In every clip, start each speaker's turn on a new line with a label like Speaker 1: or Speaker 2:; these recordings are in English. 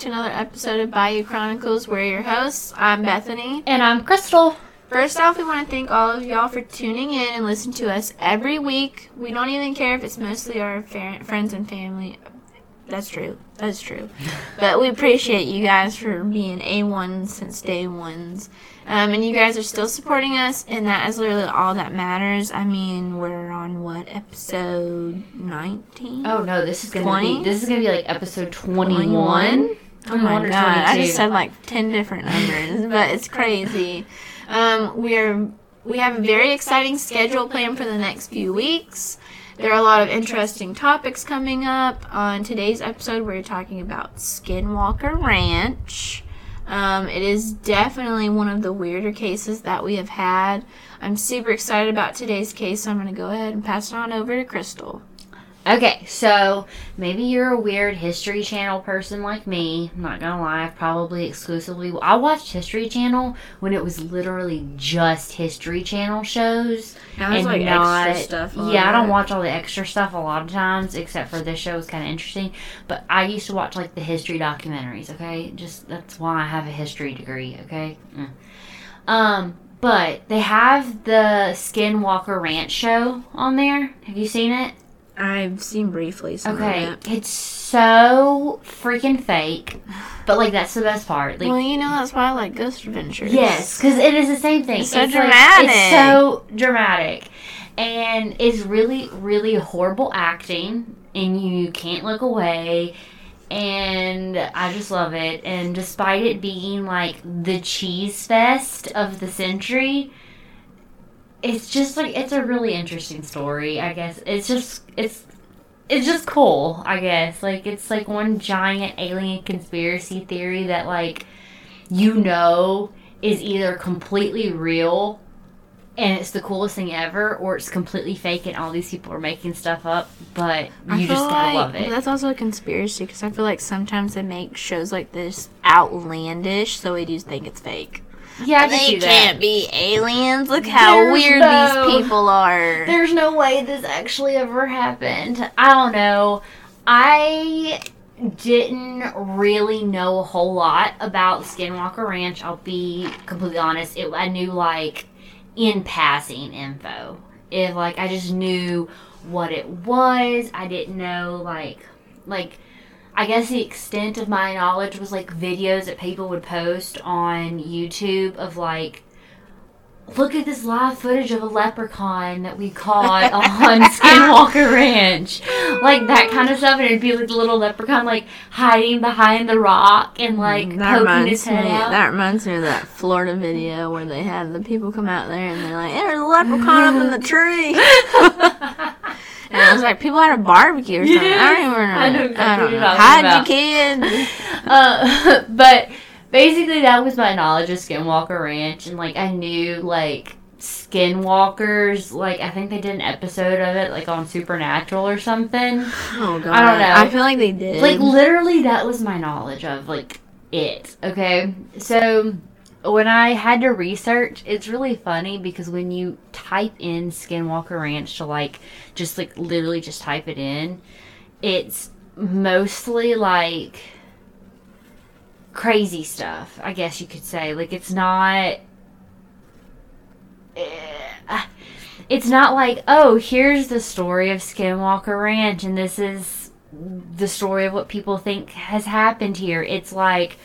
Speaker 1: Hey friends, welcome back to another episode of Bayou Chronicles. We're your hosts. I'm Bethany.
Speaker 2: And I'm Crystal.
Speaker 1: First off, we want to thank all of y'all for tuning in and listening to us every week. We don't even care if it's mostly our fa- friends and family. That's true. That's true. but we appreciate you guys for being A1 since day ones. Um, and you guys are still supporting us, and that is literally all that matters. I mean, we're on what episode 19?
Speaker 2: Oh no, this is gonna
Speaker 1: 20?
Speaker 2: be this is gonna be like episode
Speaker 1: 21?
Speaker 2: one.
Speaker 1: Oh my god! I just said like ten different numbers, but it's crazy. Um, we're we have a very exciting schedule planned for the next few weeks. There are a lot of interesting topics coming up. On today's episode, we're talking about Skinwalker Ranch. Um, it is definitely one of the weirder cases that we have had. I'm super excited about today's case, so I'm going to go ahead and pass it on over to Crystal.
Speaker 2: Okay, so maybe you're a weird History Channel person like me. I'm not gonna lie, I've probably exclusively I watched History Channel when it was literally just History Channel shows.
Speaker 1: Now there's, like, extra stuff on
Speaker 2: Yeah, I don't watch all the extra stuff a lot of times, except for this show is kind of interesting. But I used to watch like the history documentaries. Okay, just that's why I have a history degree. Okay. Mm. Um, but they have the Skinwalker Ranch show on there. Have you seen it?
Speaker 1: I've seen briefly some
Speaker 2: Okay,
Speaker 1: of it.
Speaker 2: it's so freaking fake, but like that's the best part. Like,
Speaker 1: well, you know that's why I like Ghost Adventures.
Speaker 2: yes, because it is the same thing.
Speaker 1: It's so
Speaker 2: like-
Speaker 1: dramatic.
Speaker 2: it's so dramatic, and it's really, really horrible acting, and you can't look away. And I just love it. And despite it being like the cheese fest of the century, it's just like it's a really interesting story. I guess it's just it's it's just cool, I guess. Like it's like one giant alien conspiracy theory that like you know is either completely real and it's the coolest thing ever or it's completely fake and all these people are making stuff up, but you just gotta
Speaker 1: like
Speaker 2: love it.
Speaker 1: that's also a conspiracy because I feel like sometimes they make shows like this outlandish, so we do think it's fake.
Speaker 2: Yeah,
Speaker 1: they can't be aliens. Look how
Speaker 2: There's
Speaker 1: weird
Speaker 2: no-
Speaker 1: these people are.
Speaker 2: There's no way this actually ever happened. I don't know. I didn't really know a whole lot about Skinwalker Ranch. I'll be completely honest. It, I knew like in passing info. If like I just knew what it was. I didn't know like like I guess the extent of my knowledge was like videos that people would post on YouTube of like look at this live footage of a leprechaun that we caught on Skinwalker Ranch. Like that kind of stuff. And it'd be like the little leprechaun like hiding behind the rock and like
Speaker 1: Mm, that
Speaker 2: poking his
Speaker 1: me.
Speaker 2: head out.
Speaker 1: That reminds me of that Florida video where they had the people come out there and they're like, "There's a leprechaun up in the tree." And I was like, people had a barbecue or something. I don't even remember.
Speaker 2: I know exactly
Speaker 1: don't
Speaker 2: you're
Speaker 1: know. Hide
Speaker 2: about.
Speaker 1: your kids.
Speaker 2: uh, but basically that was my knowledge of Skinwalker Ranch and like I knew like Skinwalkers like I think they did an episode of it like on Supernatural or something.
Speaker 1: Oh god.
Speaker 2: I don't know.
Speaker 1: I feel like they did.
Speaker 2: Like literally that was my knowledge of like it. Okay. So when I had to research, it's really funny because when you type in Skinwalker Ranch to like just like literally just type it in, it's mostly like crazy stuff, I guess you could say. Like it's not eh, it's not like, oh, here's the story of Skinwalker Ranch and this is the story of what people think has happened here. It's like,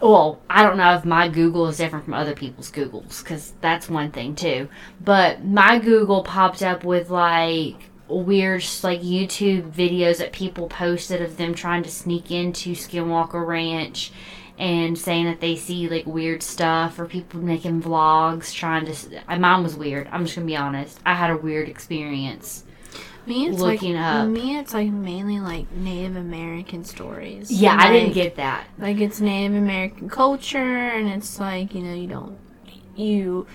Speaker 2: well, I don't know if my Google is different from other people's Googles because that's one thing too. But my Google popped up with like weird like YouTube videos that people posted of them trying to sneak into Skinwalker Ranch and saying that they see like weird stuff or people making vlogs trying to mine was weird. I'm just to be honest. I had a weird experience.
Speaker 1: Me, it's
Speaker 2: looking
Speaker 1: like,
Speaker 2: up.
Speaker 1: Me, it's like mainly like Native American stories.
Speaker 2: Yeah,
Speaker 1: And,
Speaker 2: I didn't get that.
Speaker 1: like it's Native American culture, and it's like you know you don't you.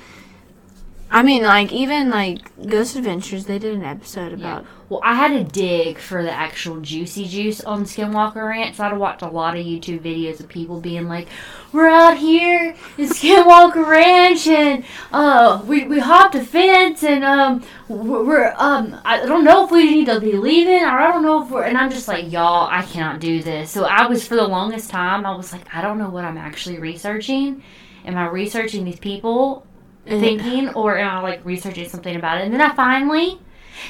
Speaker 1: I mean, like even like Ghost Adventures, they did an episode about.
Speaker 2: Well, I had to dig for the actual juicy juice on Skinwalker Ranch. So I had to watch a lot of YouTube videos of people being like, "We're out here in Skinwalker Ranch, and uh, we we hopped a fence, and um, we're, we're um, I don't know if we need to be leaving, or I don't know if we're." And I'm just like, "Y'all, I cannot do this." So I was for the longest time, I was like, "I don't know what I'm actually researching. Am I researching these people?" Mm-hmm. thinking or I like researching something about it. And then I finally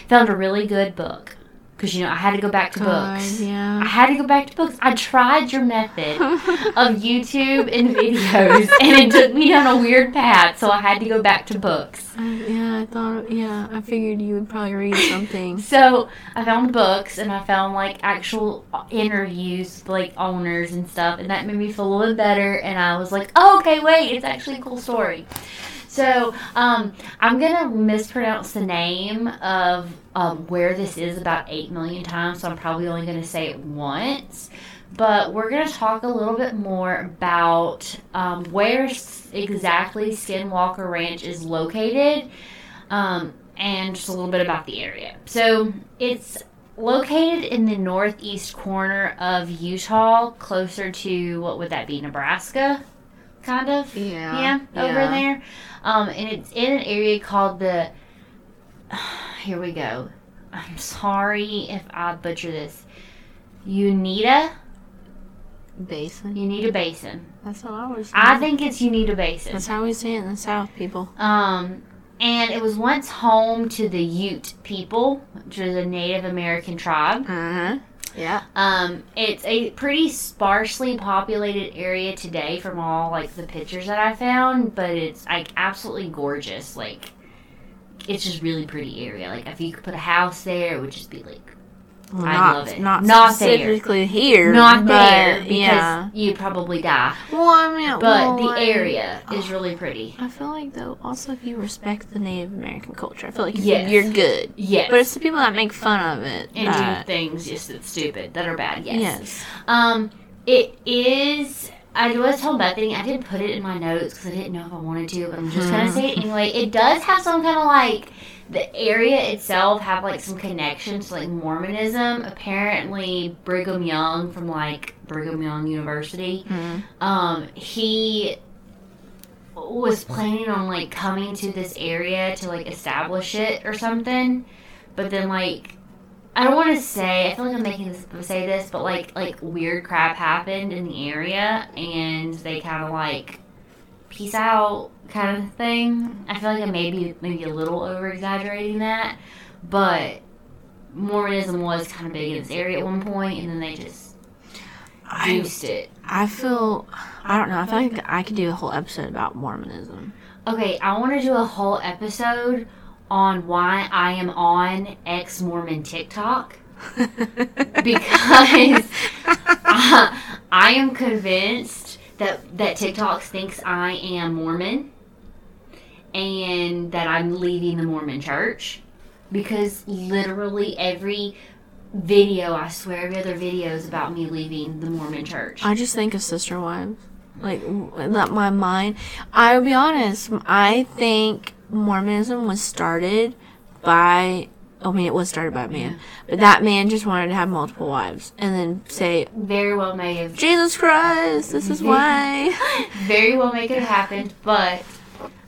Speaker 2: found a really good book. Because, you know, I had to go back to
Speaker 1: God,
Speaker 2: books.
Speaker 1: Yeah, I
Speaker 2: had to go back to books. I tried your method of YouTube and videos, and it took me down a weird path, so I had to go back to books.
Speaker 1: I, yeah, I thought. Yeah, I figured you would probably read something.
Speaker 2: So I found books, and I found like actual uh, interviews, with, like owners and stuff, and that made me feel a little bit better. And I was like, oh, okay, wait, it's actually a cool story. So um, I'm gonna mispronounce the name of um, where this is about eight million times, so I'm probably only gonna say it once. But we're gonna talk a little bit more about um, where exactly Skinwalker Ranch is located, um, and just a little bit about the area. So it's located in the northeast corner of Utah, closer to what would that be, Nebraska, kind of.
Speaker 1: Yeah.
Speaker 2: Yeah, over there. Um, and it's in an area called the. Here we go. I'm sorry if I butcher this. Unita,
Speaker 1: Basin.
Speaker 2: Unita Basin.
Speaker 1: That's what I was.
Speaker 2: I think it's Unita Basin.
Speaker 1: That's how we say it in the South, people.
Speaker 2: Um, and it was once home to the Ute people, which is a Native American tribe.
Speaker 1: Uh huh. Yeah.
Speaker 2: Um, it's a pretty sparsely populated area today from all like the pictures that I found, but it's like absolutely gorgeous. Like it's just really pretty area. Like if you could put a house there, it would just be like
Speaker 1: Well,
Speaker 2: I
Speaker 1: not,
Speaker 2: love it.
Speaker 1: Not,
Speaker 2: Not there.
Speaker 1: specifically here.
Speaker 2: not
Speaker 1: but,
Speaker 2: there because
Speaker 1: Yeah.
Speaker 2: you'd probably die.
Speaker 1: Well, I mean,
Speaker 2: But
Speaker 1: well,
Speaker 2: the
Speaker 1: like-
Speaker 2: area is really pretty.
Speaker 1: I feel like though, also if you respect the Native American culture, I feel like
Speaker 2: Yes.
Speaker 1: you're good.
Speaker 2: Yes.
Speaker 1: But it's the people that make fun of it.
Speaker 2: and
Speaker 1: that-
Speaker 2: do things just that's stupid that are bad. Yes.
Speaker 1: yes.
Speaker 2: Um, it is. I was told Bethany I didn't put it in my notes because I didn't know if I wanted to, but I'm just gonna say it anyway. It does have some kind of like the area itself have like some connections to like Mormonism. Apparently, Brigham Young from like Brigham Young University,
Speaker 1: Mhm.
Speaker 2: um, he was planning on like coming to this area to like establish it or something, but then like I don't want to say. I feel like I'm making this say this, but like like weird crap happened in the area, and they kind of like peace out kind of thing. I feel like I maybe maybe a little over exaggerating that, but Mormonism was kind of big in this area at one point, and then they just
Speaker 1: I,
Speaker 2: juiced it.
Speaker 1: I feel, I don't know, I feel like I could do a whole episode about Mormonism.
Speaker 2: Okay, I want to do a whole episode on why I am on ex Mormon TikTok. because I, I am convinced that that TikTok thinks I am Mormon and that I'm leaving the Mormon church because literally every video, I swear every other video is about me leaving the Mormon church.
Speaker 1: I just think of sister wives. Like, let my mind. I'll be honest. I think Mormonism was started by. I mean, it was started by a man, but that man just wanted to have multiple wives and then say,
Speaker 2: Very well may have
Speaker 1: "Jesus Christ, this is why."
Speaker 2: very well make it happen, but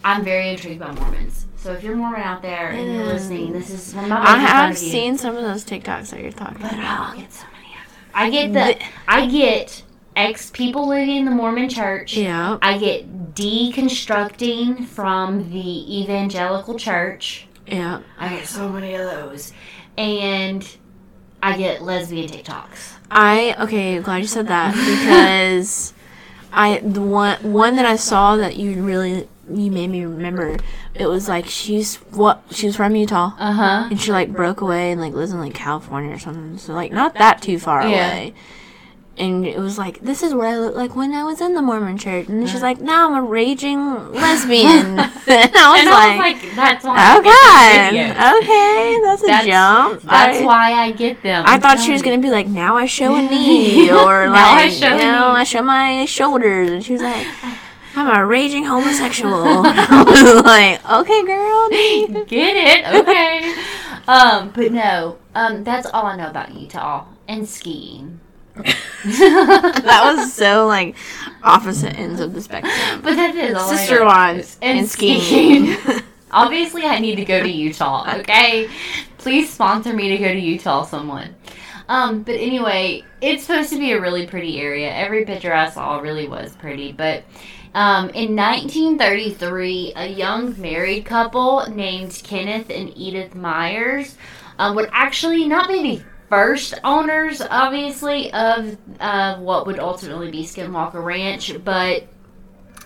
Speaker 2: I'm very intrigued by Mormons. So if you're Mormon out there and you're listening, this is I'm not
Speaker 1: I
Speaker 2: making fun
Speaker 1: have
Speaker 2: of you.
Speaker 1: seen some of those TikToks that you're talking
Speaker 2: But
Speaker 1: about.
Speaker 2: I'll get so many of them. I get the I get ex people living in the Mormon church.
Speaker 1: Yeah.
Speaker 2: I get deconstructing from the evangelical church.
Speaker 1: Yeah.
Speaker 2: I get so many of those. And I get lesbian TikToks.
Speaker 1: I okay, glad you said that because I the one one that I saw that you really you made me remember. It was like she's what she was from Utah
Speaker 2: Uh huh.
Speaker 1: and she like broke away and like lives in like California or something. So like not that too far
Speaker 2: Yeah.
Speaker 1: away. And it was like, this is what I look like when I was in the Mormon church. And she's like, now I'm a raging lesbian. and I was
Speaker 2: And I
Speaker 1: like,
Speaker 2: was like, that's why I videos.
Speaker 1: okay, that's a
Speaker 2: That's-
Speaker 1: jump.
Speaker 2: That's
Speaker 1: I-
Speaker 2: why I get them.
Speaker 1: I thought she was gonna be like, now I show a knee, or
Speaker 2: Now I show
Speaker 1: you know. I show my shoulders, and she was like,
Speaker 3: I'm a raging homosexual. I was like, okay, girl.
Speaker 2: Get it? Okay. um, but no, um, that's all I know about Utah and skiing.
Speaker 3: that was so like opposite ends of the spectrum.
Speaker 2: But that is
Speaker 3: Sister lines
Speaker 2: And
Speaker 3: and skiing.
Speaker 2: Obviously, I need to go to Utah. Okay, please sponsor me to go to Utah, someone. Um, but anyway, it's supposed to be a really pretty area. Every picture I saw really was pretty. But um, in 1933, a young married couple named Kenneth and Edith Myers um, would actually not be first owners, obviously, of uh, what would ultimately be Skinwalker Ranch, but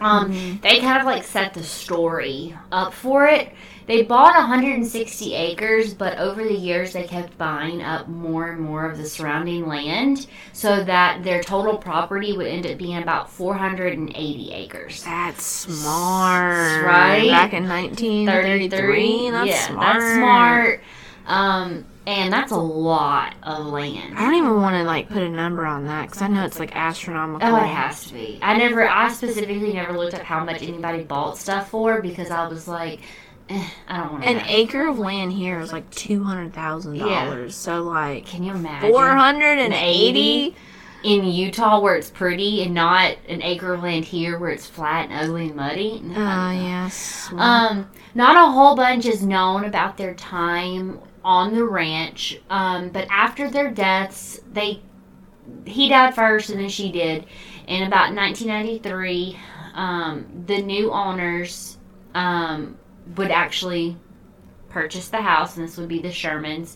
Speaker 2: um, they kind of like set the story up for it. They bought 160 acres, but over the years they kept buying up more and more of the surrounding land so that their total property would end up being about 480 acres.
Speaker 3: That's smart.
Speaker 2: Right?
Speaker 3: Back in 1933. That's
Speaker 2: yeah,
Speaker 3: smart.
Speaker 2: that's smart. Um, and that's a lot of land.
Speaker 3: I don't even want to like put a number on that because I know it's like astronomical.
Speaker 2: Oh, it has to be. I never, I specifically never looked up how much anybody bought stuff for because I was like, eh, I don't want to.
Speaker 3: An acre of land here is like two hundred thousand dollars. So like
Speaker 2: Can you imagine?
Speaker 3: four hundred and eighty.
Speaker 2: in Utah where it's pretty and not an acre of land here where it's flat and ugly and muddy. No.
Speaker 3: Ah, yes.
Speaker 2: Um, not a whole bunch is known about their time on the ranch. Um, but after their deaths, they he died first and then she did. In about 1993, um, the new owners um, would actually purchase the house, and this would be the Shermans.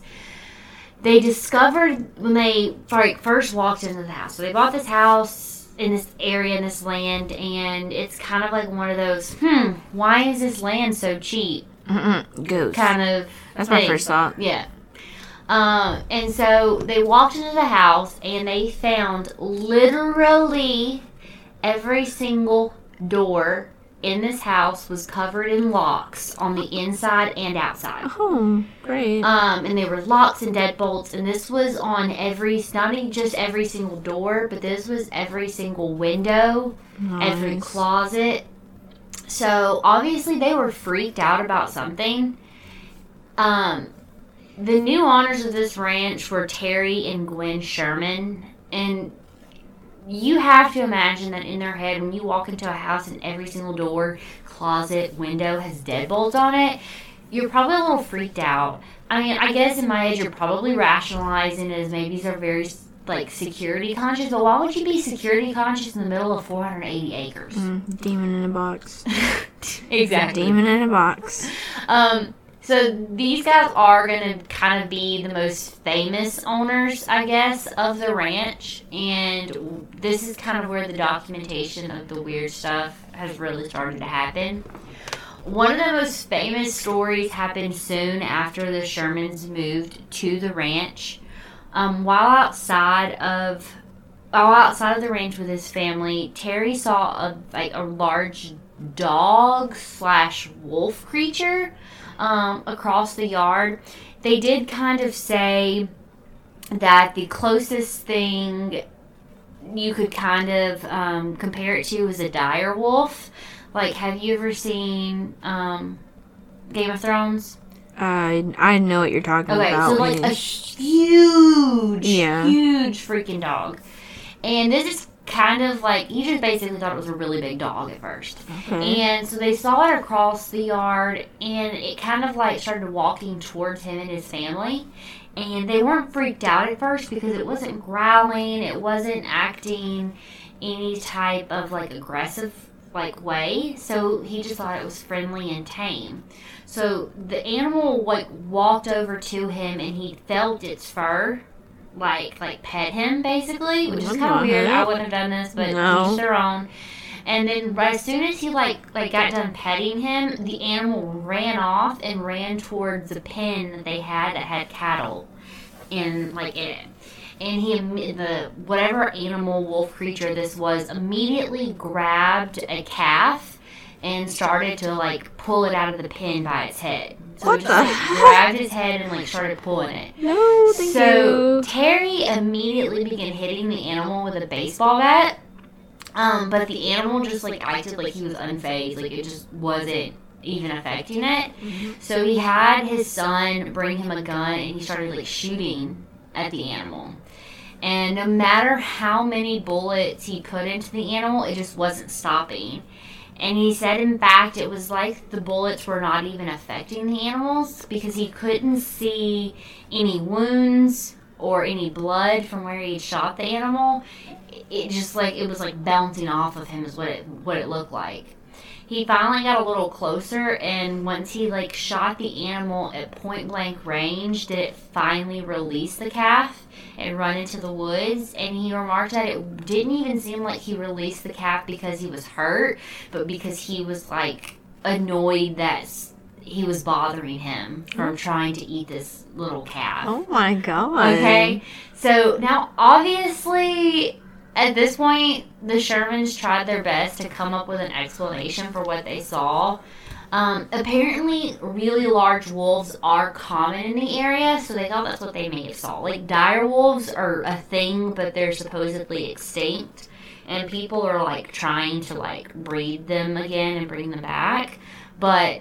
Speaker 2: They discovered when they like, first walked into the house. So they bought this house in this area, in this land, and it's kind of like one of those, hmm, why is this land so cheap?
Speaker 3: Mm-mm, ghost.
Speaker 2: Kind of.
Speaker 3: That's my first thought.
Speaker 2: Yeah. Um, and so they walked into the house and they found literally every single door in this house was covered in locks on the inside and outside.
Speaker 3: Oh, great.
Speaker 2: Um, and they were locks and deadbolts, and this was on every, not even just every single door, but this was every single window, every closet. So obviously they were freaked out about something. Um, the new owners of this ranch were Terry and Gwen Sherman, and you have to imagine that in their head when you walk into a house and every single door, closet, window has deadbolts on it, you're probably a little freaked out. I mean, I guess in my age, you're probably rationalizing it as maybe they're very like security conscious, but why would you be security conscious in the middle of 480 acres?
Speaker 3: Mm, demon in a box.
Speaker 2: exactly.
Speaker 3: Demon in a box.
Speaker 2: Um, so these guys are going to kind of be the most famous owners, I guess, of the ranch, and this is kind of where the documentation of the weird stuff has really started to happen. One of the most famous stories happened soon after the Shermans moved to the ranch. Um, while outside of while outside of the ranch with his family, Terry saw a like a large dog slash wolf creature um, across the yard. They did kind of say that the closest thing you could kind of um, compare it to is a dire wolf. Like, have you ever seen um, Game of Thrones?
Speaker 3: I I know what you're talking
Speaker 2: Okay,
Speaker 3: about.
Speaker 2: so like a huge,
Speaker 3: Yeah.
Speaker 2: huge freaking dog. And this is kind of like, he just basically thought it was a really big dog at first.
Speaker 3: okay.
Speaker 2: And so they saw it across the yard, and it kind of like started walking towards him and his family. And they weren't freaked out at first because it wasn't growling, it wasn't acting any type of like aggressive like way. So he just thought it was friendly and tame. So the animal like walked over to him and he felt its fur, like like pet him basically, which is
Speaker 3: mm-hmm.
Speaker 2: kind of weird. I
Speaker 3: mm-hmm.
Speaker 2: wouldn't have done this, but
Speaker 3: No.
Speaker 2: each their own. And then right as soon as he like like got done petting him, the animal ran off and ran towards the pen that they had that had cattle in like in it. And he the whatever animal wolf creature this was immediately grabbed a calf and started to like pull it out of the pen by its head. So
Speaker 3: What
Speaker 2: it just
Speaker 3: the
Speaker 2: like
Speaker 3: heck?
Speaker 2: grabbed his head and like started pulling it.
Speaker 3: no, thank
Speaker 2: So
Speaker 3: you.
Speaker 2: Terry immediately began hitting the animal with a baseball bat. Um, but the animal just like acted like he was unfazed, like it just wasn't even affecting it.
Speaker 3: Mm-hmm.
Speaker 2: So he had his son bring him a gun and he started like shooting at the animal. And no matter how many bullets he put into the animal, it just wasn't stopping. And he said, in fact, it was like the bullets were not even affecting the animals because he couldn't see any wounds or any blood from where he shot the animal. It just like it was like bouncing off of him is what it what it looked like. He finally got a little closer, and once he like shot the animal at point blank range, did it finally release the calf and run into the woods? And he remarked that it didn't even seem like he released the calf because he was hurt, but because he was like annoyed that he was bothering him from oh. trying to eat this little calf.
Speaker 3: Oh my god.
Speaker 2: Okay. So now, obviously, at this point, the Shermans tried their best to come up with an explanation for what they saw. Um, apparently, really large wolves are common in the area, so they thought that's what they may have saw. Like, dire wolves are a thing, but they're supposedly extinct. And people are, like, trying to, like, breed them again and bring them back. But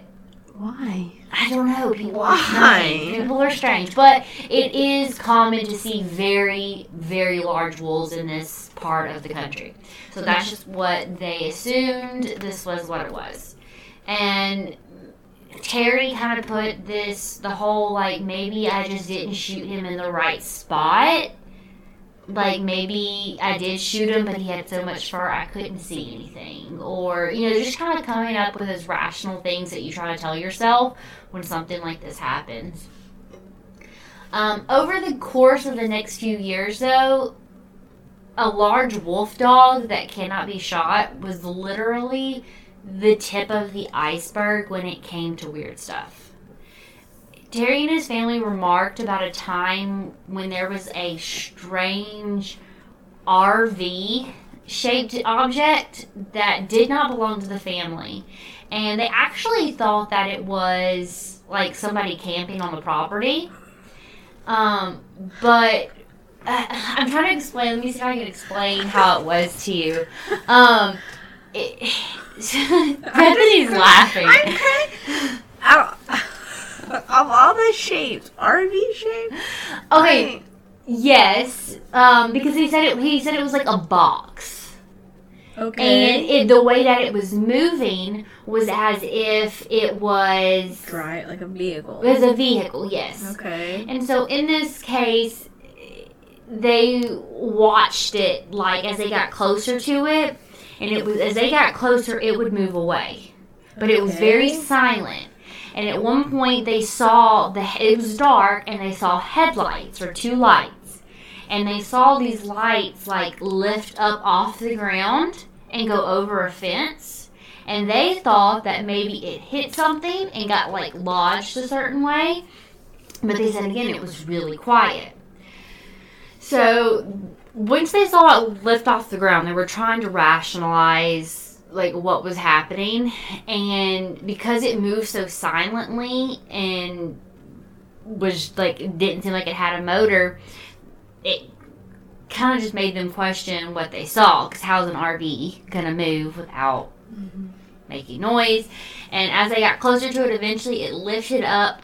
Speaker 3: Why?
Speaker 2: I don't know. People
Speaker 3: Why?
Speaker 2: are strange. People are strange, but it is common to see very, very large wolves in this part of the country. So that's just what they assumed. This was what it was, and Terry kind of put this the whole like maybe I just didn't shoot him in the right spot. Like maybe I did shoot him, but he had so much fur I couldn't see anything, or you know, just kind of coming up with those rational things that you try to tell yourself when something like this happens. Um, over the course of the next few years, though, a large wolf dog that cannot be shot was literally the tip of the iceberg when it came to weird stuff. Terry and his family remarked about a time when there was a strange RV shaped object that did not belong to the family. And they actually thought that it was like somebody camping on the property. Um, but uh, I'm trying to explain. Let me see if I can explain how it was to you. Um, it, Bethany's laughing.
Speaker 3: I'm crying. Of all the shapes, RV shape.
Speaker 2: Okay, yes, um, because he said it. He said it was like a box,
Speaker 3: Okay.
Speaker 2: and it, the way that it was moving was as if it was
Speaker 3: Right, like a vehicle.
Speaker 2: it was a vehicle. Yes.
Speaker 3: Okay.
Speaker 2: And so in this case, they watched it like as they got closer to it, and it was as they got closer, it would move away, but it was very silent. And at one point, they saw the it was dark, and they saw headlights or two lights, and they saw these lights like lift up off the ground and go over a fence. And they thought that maybe it hit something and got like lodged a certain way. But they said again it was really quiet. So once they saw it lift off the ground, they were trying to rationalize like what was happening and because it moved so silently and was like didn't seem like it had a motor, it kind of just made them question what they saw because how's an RV gonna move without mm-hmm. making noise? And as they got closer to it, eventually it lifted up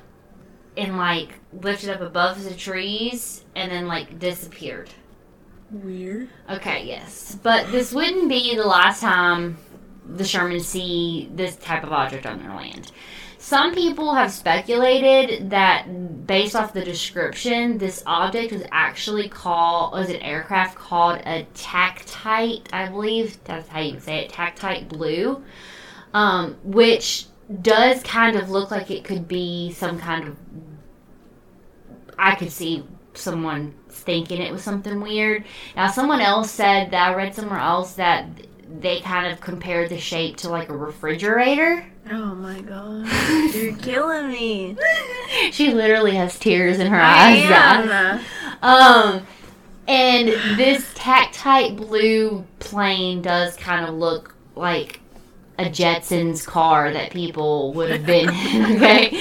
Speaker 2: and like lifted up above the trees and then like disappeared.
Speaker 3: Weird.
Speaker 2: Okay, yes. But this wouldn't be the last time the Shermans see this type of object on their land. Some people have speculated that, based off the description, this object was actually called was an aircraft called a Tactite, I believe that's how you say it, Tactite Blue, um, which does kind of look like it could be some kind of. I could see someone thinking it was something weird. Now, someone else said that I read somewhere else that they kind of compared the shape to like a refrigerator.
Speaker 3: Oh my god. You're killing me.
Speaker 2: she literally has tears in her
Speaker 3: I
Speaker 2: eyes. Um, and this tactite blue plane does kind of look like a Jetsons car that people would have been in. Okay.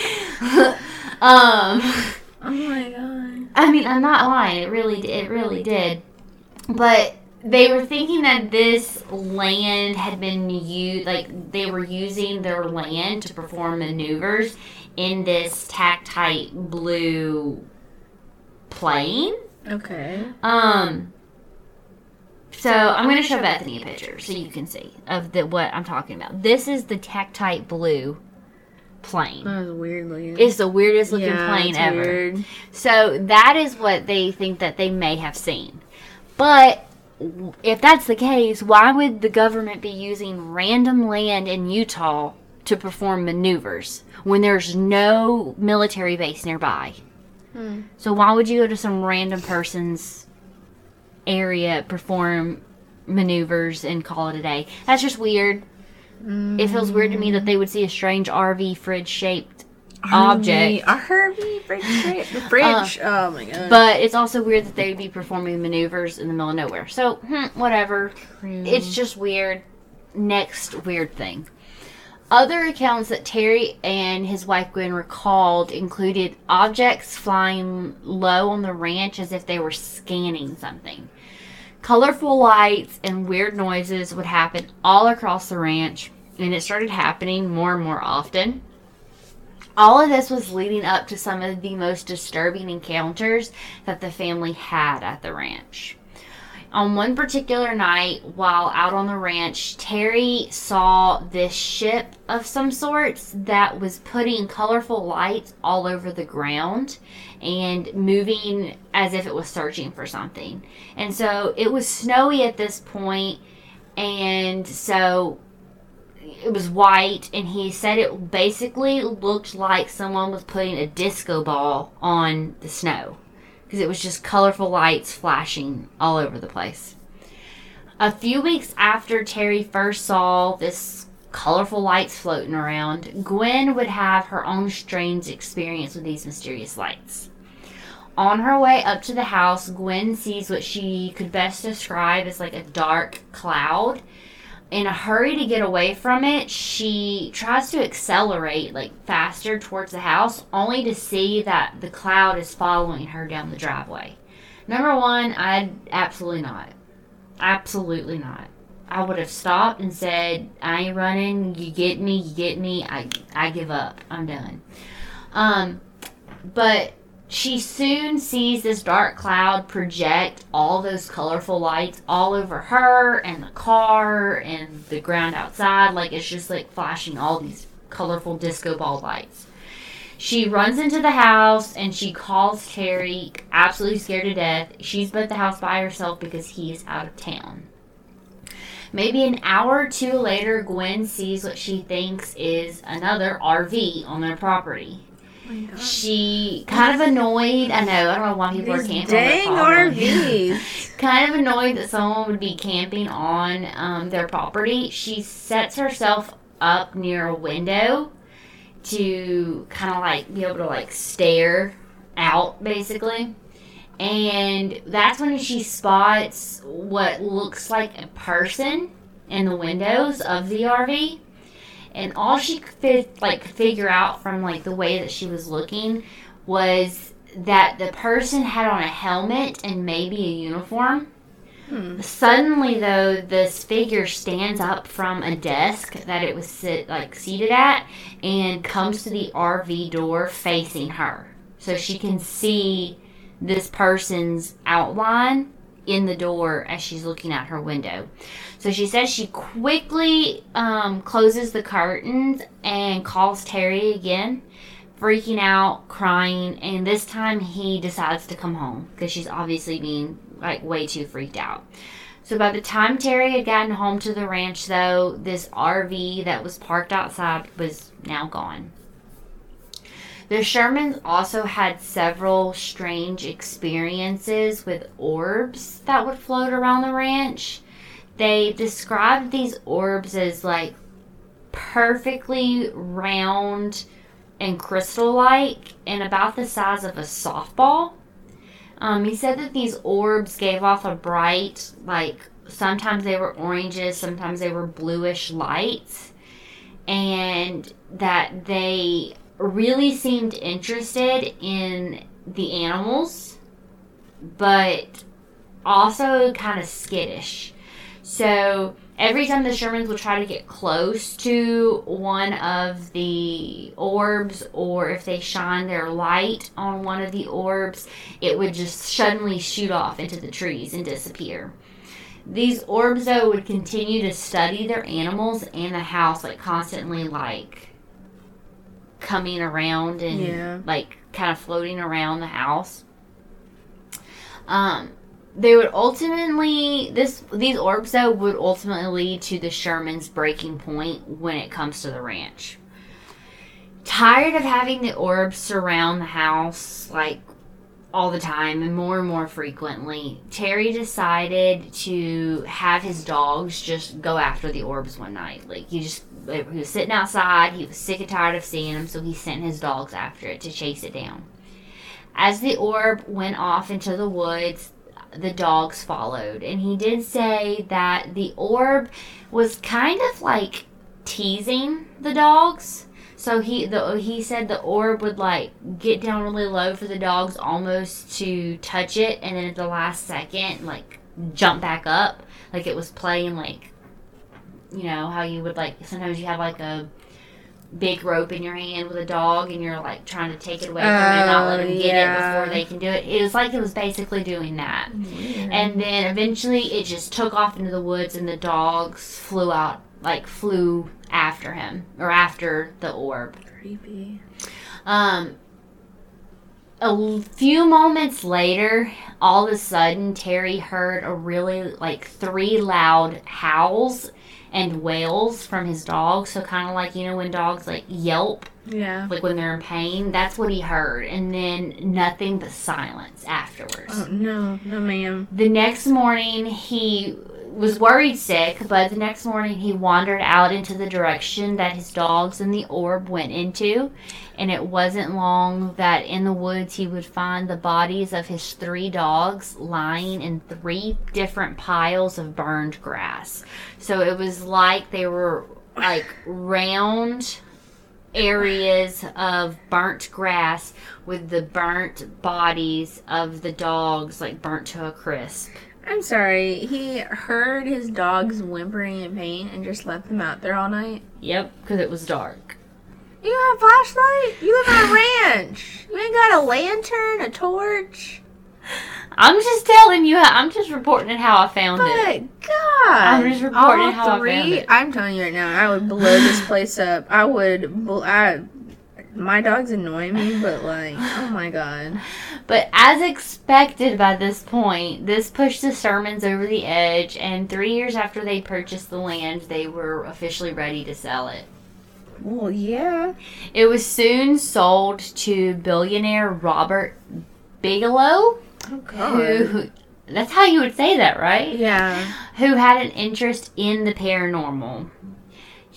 Speaker 2: um.
Speaker 3: Oh my god.
Speaker 2: I mean, I'm not lying. It really, it really did. But they were thinking that this land had been used, like they were using their land to perform maneuvers in this tactite blue plane.
Speaker 3: Okay.
Speaker 2: Um. So I'm going to show Bethany a picture so you can see of the what I'm talking about. This is the tactite blue plane.
Speaker 3: That was weird looking.
Speaker 2: It's the weirdest looking
Speaker 3: Yeah,
Speaker 2: plane ever.
Speaker 3: weird.
Speaker 2: So that is what they think that they may have seen. But if that's the case, why would the government be using random land in Utah to perform maneuvers when there's no military base nearby?
Speaker 3: Hmm.
Speaker 2: So why would you go to some random person's area, perform maneuvers, and call it a day? That's just weird. It feels weird to me that they would see a strange RV fridge shaped object.
Speaker 3: A Herbie fridge. fridge. The fridge. oh my god.
Speaker 2: But it's also weird that they'd be performing maneuvers in the middle of nowhere. So, hmm, whatever. It's just weird. Next weird thing. Other accounts that Terry and his wife Gwen recalled included objects flying low on the ranch as if they were scanning something. Colorful lights and weird noises would happen all across the ranch, and it started happening more and more often. All of this was leading up to some of the most disturbing encounters that the family had at the ranch. On one particular night, while out on the ranch, Terry saw this ship of some sorts that was putting colorful lights all over the ground and moving as if it was searching for something. And so it was snowy at this point, and so it was white and he said it basically looked like someone was putting a disco ball on the snow because it was just colorful lights flashing all over the place. A few weeks after Terry first saw this colorful lights floating around, Gwen would have her own strange experience with these mysterious lights. On her way up to the house, Gwen sees what she could best describe as like a dark cloud in a hurry to get away from it, she tries to accelerate like faster towards the house, only to see that the cloud is following her down the driveway. Number one, I'd absolutely not. Absolutely not. I would have stopped and said, I ain't running, you get me, you get me, I I give up. I'm done. Um but she soon sees this dark cloud project all those colorful lights all over her and the car and the ground outside. Like it's just like flashing all these colorful disco ball lights. She runs into the house and she calls Terry, absolutely scared to death. She's at the house by herself because he's out of town. Maybe an hour or two later, Gwen sees what she thinks is another RV on their property she kind of annoyed. I know. I don't know why people are camping.
Speaker 3: dang
Speaker 2: on.
Speaker 3: RVs.
Speaker 2: kind of annoyed that someone would be camping on um, their property. She sets herself up near a window to kind of like be able to like stare out, basically. And that's when she spots what looks like a person in the windows of the RV and all she could fi- like figure out from like the way that she was looking was that the person had on a helmet and maybe a uniform. Hmm. Suddenly, though, this figure stands up from a desk that it was sit like seated at and comes to the RV door facing her, so she can see this person's outline in the door as she's looking out her window. So she says she quickly um, closes the curtains and calls Terry again, freaking out, crying, and this time he decides to come home because she's obviously being like way too freaked out. So by the time Terry had gotten home to the ranch, though, this RV that was parked outside was now gone. The Shermans also had several strange experiences with orbs that would float around the ranch. They described these orbs as like perfectly round and crystal like and about the size of a softball. Um, he said that these orbs gave off a bright, like sometimes they were oranges, sometimes they were bluish lights, and that they really seemed interested in the animals, but also kind of skittish. So every time the Shermans would try to get close to one of the orbs, or if they shine their light on one of the orbs, it would just suddenly shoot off into the trees and disappear. These orbs, though, would continue to study their animals and the house, like constantly, like coming around and
Speaker 3: Yeah.
Speaker 2: like kind of floating around the house. Um, they would ultimately this these orbs though would ultimately lead to the Shermans' breaking point when it comes to the ranch. Tired of having the orbs surround the house like all the time and more and more frequently, Terry decided to have his dogs just go after the orbs one night. Like he just he was sitting outside, he was sick and tired of seeing them, so he sent his dogs after it to chase it down. As the orb went off into the woods, the dogs followed. And he did say that the orb was kind of like teasing the dogs. So he the he said the orb would like get down really low for the dogs almost to touch it and then at the last second like jump back up like it was playing like you know how you would like sometimes you have like a big rope in your hand with a dog and you're like trying to take it away from it and not let
Speaker 3: Oh,
Speaker 2: them get
Speaker 3: yeah.
Speaker 2: it before they can do it. It was like it was basically doing that. And then eventually it just took off into the woods and the dogs flew out, like flew after him or after the orb.
Speaker 3: creepy.
Speaker 2: Um, a few moments later, all of a sudden, Terry heard a really like three loud howls and wails from his dog. So kind of like you know when dogs like yelp,
Speaker 3: Yeah.
Speaker 2: like when they're in pain. That's what he heard, and then nothing but silence afterwards.
Speaker 3: Oh no, no, ma'am.
Speaker 2: The next morning, he was worried sick, but the next morning he wandered out into the direction that his dogs and the orb went into. And it wasn't long that in the woods he would find the bodies of his three dogs lying in three different piles of burned grass. So it was like they were like round areas of burnt grass with the burnt bodies of the dogs like burnt to a crisp.
Speaker 3: I'm sorry. He heard his dogs whimpering in pain and just left them out there all night.
Speaker 2: Yep, because it was dark.
Speaker 3: You have a flashlight? You live on a ranch. You ain't got a lantern, a torch.
Speaker 2: I'm just telling you. How, I'm just reporting how I found it.
Speaker 3: But God,
Speaker 2: I'm just reporting
Speaker 3: all
Speaker 2: how I found it.
Speaker 3: I'm telling you right now, I would blow this place up. I would. bl- I. My dogs annoy me, but like, oh my God.
Speaker 2: But as expected by this point, this pushed the Shermans over the edge, and three years after they purchased the land, they were officially ready to sell it.
Speaker 3: Well, yeah.
Speaker 2: It was soon sold to billionaire Robert Bigelow,
Speaker 3: Oh
Speaker 2: who. That's how you would say that, right?
Speaker 3: Yeah.
Speaker 2: who had an interest in the paranormal.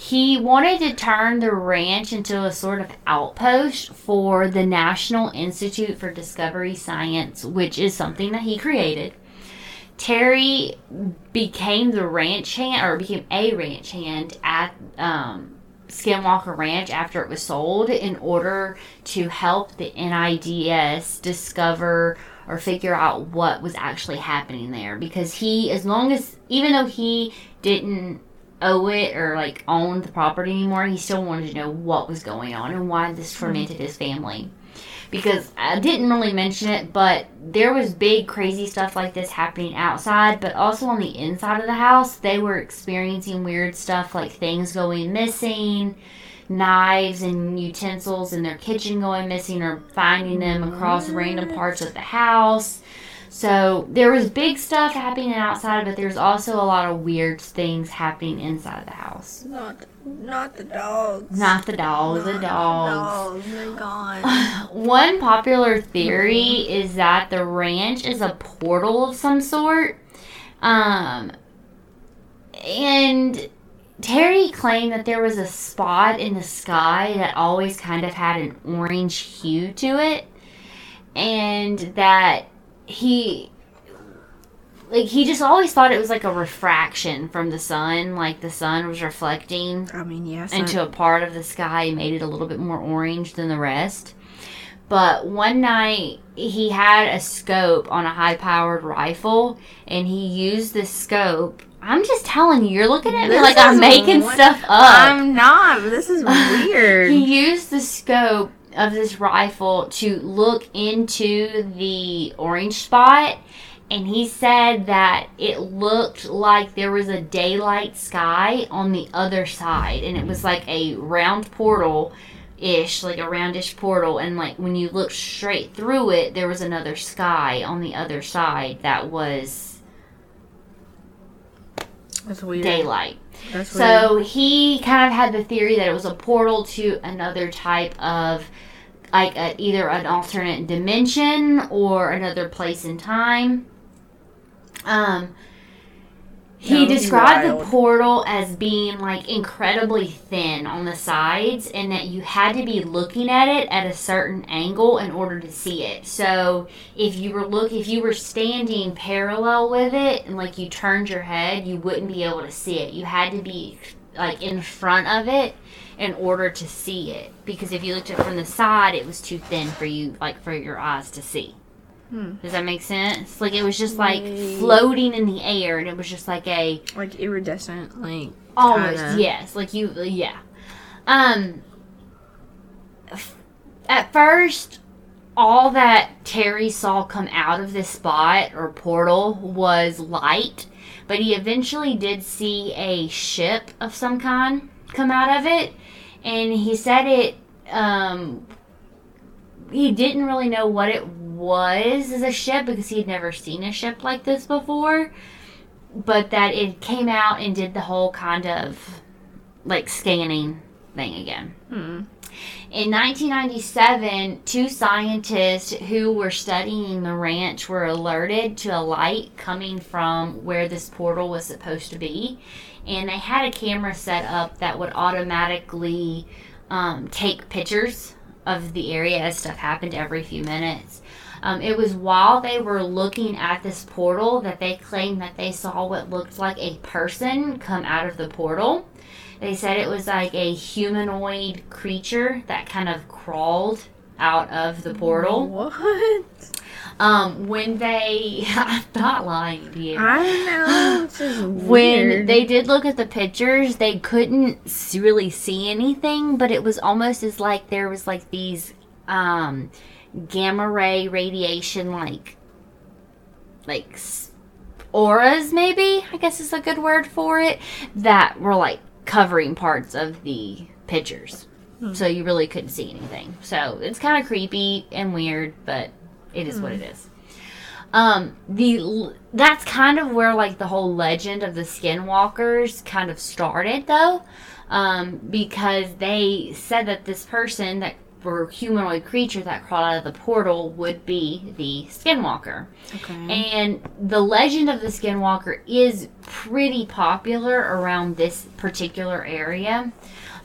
Speaker 2: He wanted to turn the ranch into a sort of outpost for the National Institute for Discovery Science, which is something that he created. Terry became the ranch hand, or became a ranch hand at um, Skinwalker Ranch after it was sold in order to help the NIDS discover or figure out what was actually happening there. Because he, as long as, even though he didn't owe it or like own the property anymore, he still wanted to know what was going on and why this tormented his family. Because I didn't really mention it, but there was big crazy stuff like this happening outside, but also on the inside of the house, they were experiencing weird stuff like things going missing, knives and utensils in their kitchen going missing or finding them across random parts of the house. So there was big stuff happening outside, but there's also a lot of weird things happening inside the house.
Speaker 3: Not, not the dogs.
Speaker 2: Not the dogs, the
Speaker 3: Not
Speaker 2: dogs.
Speaker 3: dogs. They're gone.
Speaker 2: One popular theory is that the ranch is a portal of some sort. Um, and Terry claimed that there was a spot in the sky that always kind of had an orange hue to it. And that he like he just always thought it was like a refraction from the sun, like the sun was reflecting
Speaker 3: I mean, yes.
Speaker 2: into a part of the sky and made it a little bit more orange than the rest. But one night he had a scope on a high powered rifle and he used the scope. I'm just telling you, you're looking at me
Speaker 3: This
Speaker 2: like I'm making
Speaker 3: what-
Speaker 2: stuff up.
Speaker 3: I'm not. This is weird.
Speaker 2: He used the scope of this rifle to look into the orange spot, and he said that it looked like there was a daylight sky on the other side, and it was like a round portal. Ish, like a roundish portal, and like when you looked straight through it, there was another sky on the other side that was
Speaker 3: That's weird.
Speaker 2: daylight.
Speaker 3: That's weird.
Speaker 2: So he kind of had the theory that it was a portal to another type of, like a, either an alternate dimension or another place in time. Um, he described
Speaker 3: wild.
Speaker 2: the portal as being like incredibly thin on the sides, and that you had to be looking at it at a certain angle in order to see it. So if you were look, if you were standing parallel with it, and like you turned your head, you wouldn't be able to see it. You had to be like in front of it in order to see it, because if you looked at it from the side, it was too thin for you, like for your eyes to see.
Speaker 3: Hmm.
Speaker 2: Does that make sense? Like it was just like floating in the air, and it was just like a
Speaker 3: like iridescent, like
Speaker 2: almost
Speaker 3: kinda.
Speaker 2: yes, like you yeah. Um, f- at first, all that Terry saw come out of this spot or portal was light, but he eventually did see a ship of some kind come out of it, and he said it. Um, he didn't really know what it was as a ship because he had never seen a ship like this before, but that it came out and did the whole kind of like scanning thing again.
Speaker 3: Hmm.
Speaker 2: In 1997, two scientists who were studying the ranch were alerted to a light coming from where this portal was supposed to be. And they had a camera set up that would automatically um, take pictures of the area as stuff happened every few minutes. Um, it was while they were looking at this portal that they claimed that they saw what looked like a person come out of the portal. They said it was like a humanoid creature that kind of crawled out of the portal.
Speaker 3: What?
Speaker 2: Um, when they, I'm not lying to you.
Speaker 3: I know. This is
Speaker 2: When
Speaker 3: weird.
Speaker 2: they did look at the pictures, they couldn't really see anything, but it was almost as like there was like these um, gamma ray radiation, like like auras, maybe I guess is a good word for it, that were like covering parts of the pictures, so you really couldn't see anything. So it's kind of creepy and weird, but it is what it is. Um, the that's kind of where like the whole legend of the skinwalkers kind of started, though, um, because they said that this person that were humanoid creature that crawled out of the portal would be the skinwalker.
Speaker 3: okay.
Speaker 2: And the legend of the Skinwalker is pretty popular around this particular area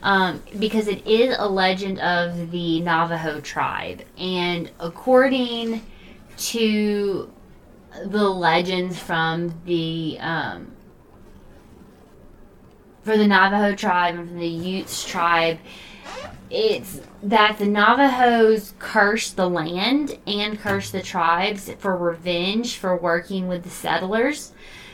Speaker 2: um, because it is a legend of the Navajo tribe. And according to the legends from the um, for the Navajo tribe and from the Utes tribe, it's that the Navajos cursed the land and cursed the tribes for revenge for working with the settlers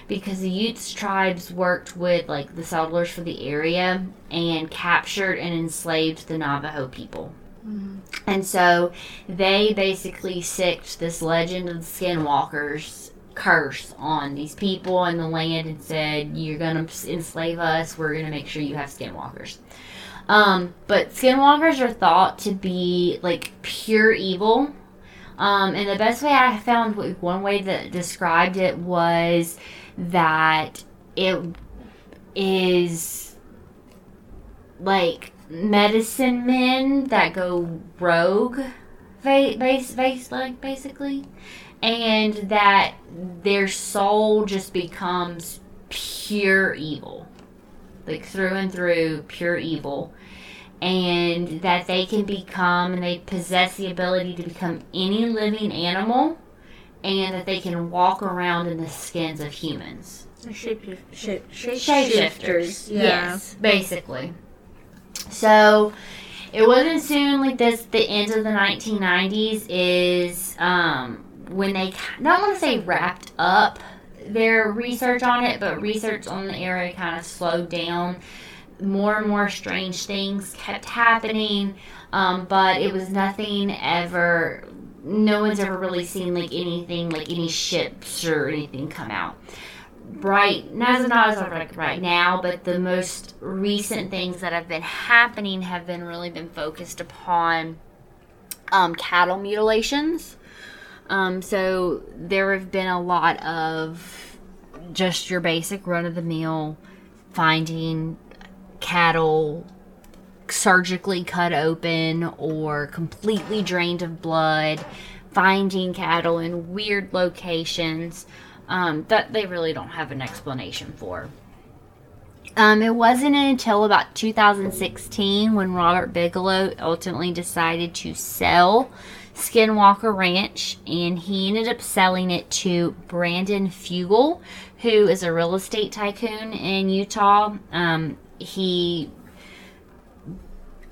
Speaker 2: because the Utes tribes worked with like the settlers for the area and captured and enslaved the Navajo people. Mm-hmm. And so they basically sicked this legend of the skinwalkers curse on these people in the land and said, You're gonna enslave us, we're gonna make sure you have skinwalkers. Um, but skinwalkers are thought to be like pure evil. Um, and the best way I found, one way that described it was that it is like medicine men that go rogue, base, base, like basically, and that their soul just becomes pure evil, like through and through, pure evil, and that they can become and they possess the ability to become any living animal, and that they can walk around in the skins of humans.
Speaker 3: Shape, shape, shape,
Speaker 2: Shapeshifters.
Speaker 3: Yeah.
Speaker 2: Yes, basically. So, it wasn't soon like this. The end of the 1990s is um, when they not want to say wrapped up their research on it, but research on the area kind of slowed down. More and more strange things kept happening, um, but it was nothing ever. No one's ever really seen like anything, like any ships or anything come out right not as like right now, but the most recent things that have been happening have been really been focused upon um, cattle mutilations. Um, so there have been a lot of just your basic run of the mill finding cattle surgically cut open or completely drained of blood, finding cattle in weird locations um, that they really don't have an explanation for. Um, it wasn't until about 2016 when Robert Bigelow ultimately decided to sell Skinwalker Ranch, and he ended up selling it to Brandon Fugal, who is a real estate tycoon in Utah. Um, he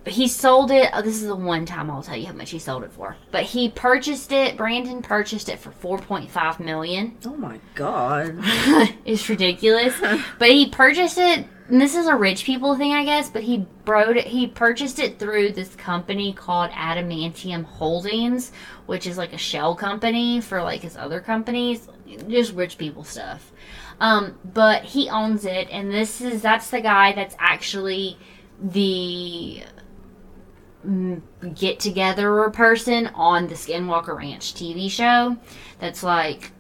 Speaker 2: he sold it. Oh, this is the one time I'll tell you how much he sold it for. But he purchased it. Brandon purchased it for four point five million.
Speaker 1: Oh my god,
Speaker 2: it's ridiculous. but he purchased it. And this is a rich people thing, I guess. But he brought it. He purchased it through this company called Adamantium Holdings, which is like a shell company for like his other companies. Just rich people stuff. Um, but he owns it, and this is that's the guy that's actually the get together person on the Skinwalker Ranch TV show that's like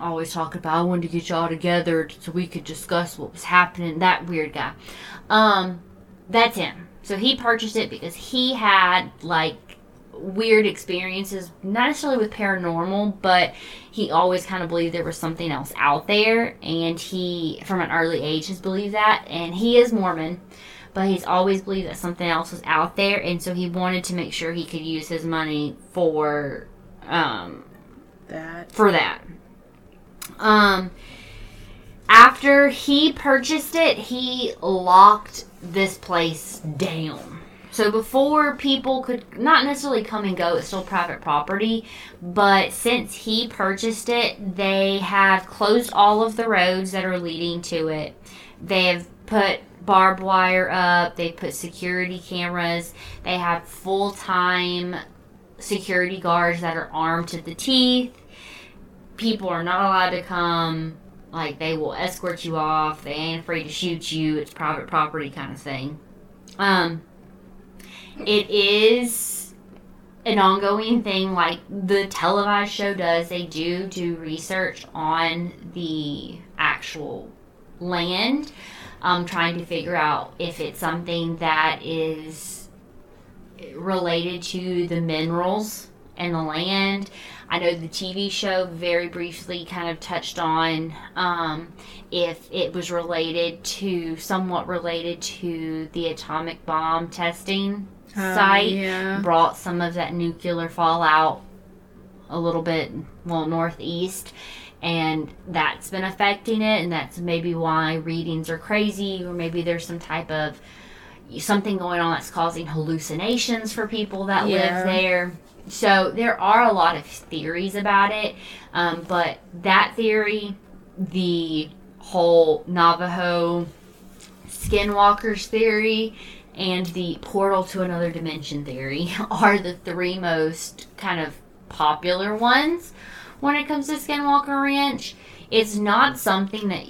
Speaker 2: always talking about I wanted to get y'all together so we could discuss what was happening. That weird guy. Um, that's him. So he purchased it because he had like weird experiences, not necessarily with paranormal, but he always kind of believed there was something else out there, and he, from an early age, has believed that. And he is Mormon, but he's always believed that something else was out there, and so he wanted to make sure he could use his money for um,
Speaker 1: that
Speaker 2: for that. Um, after he purchased it, he locked this place down. So before people could not necessarily come and go, it's still private property. But since he purchased it, they have closed all of the roads that are leading to it. They have put barbed wire up, they put security cameras, they have full time security guards that are armed to the teeth. People are not allowed to come. Like, they will escort you off. They ain't afraid to shoot you. It's private property kind of thing. Um, it is an ongoing thing like the televised show does. They do do research on the actual land um, trying to figure out if it's something that is related to the minerals and the land. I know the TV show very briefly kind of touched on um, if it was related to, somewhat related to the atomic bomb testing uh, site. Yeah. Brought some of that nuclear fallout a little bit, well, northeast and that's been affecting it and that's maybe why readings are crazy or maybe there's some type of something going on that's causing hallucinations for people that yeah. live there so there are a lot of theories about it um, but that theory the whole navajo skinwalkers theory and the portal to another dimension theory are the three most kind of popular ones when it comes to Skinwalker Ranch. It's not something that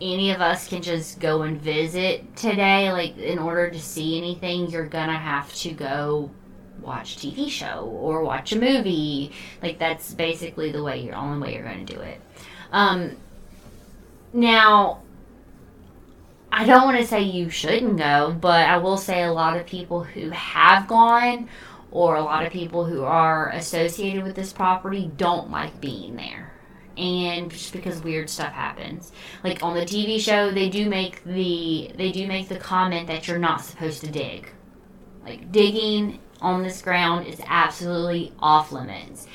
Speaker 2: any of us can just go and visit today. Like, in order to see anything, you're gonna have to go watch TV show or watch a movie. Like, that's basically the way, your only way you're gonna do it. Um, now, I don't want to say you shouldn't go, but I will say a lot of people who have gone or a lot of people who are associated with this property don't like being there and just because weird stuff happens like on the tv show they do make the they do make the comment that you're not supposed to dig like digging on this ground is absolutely off limits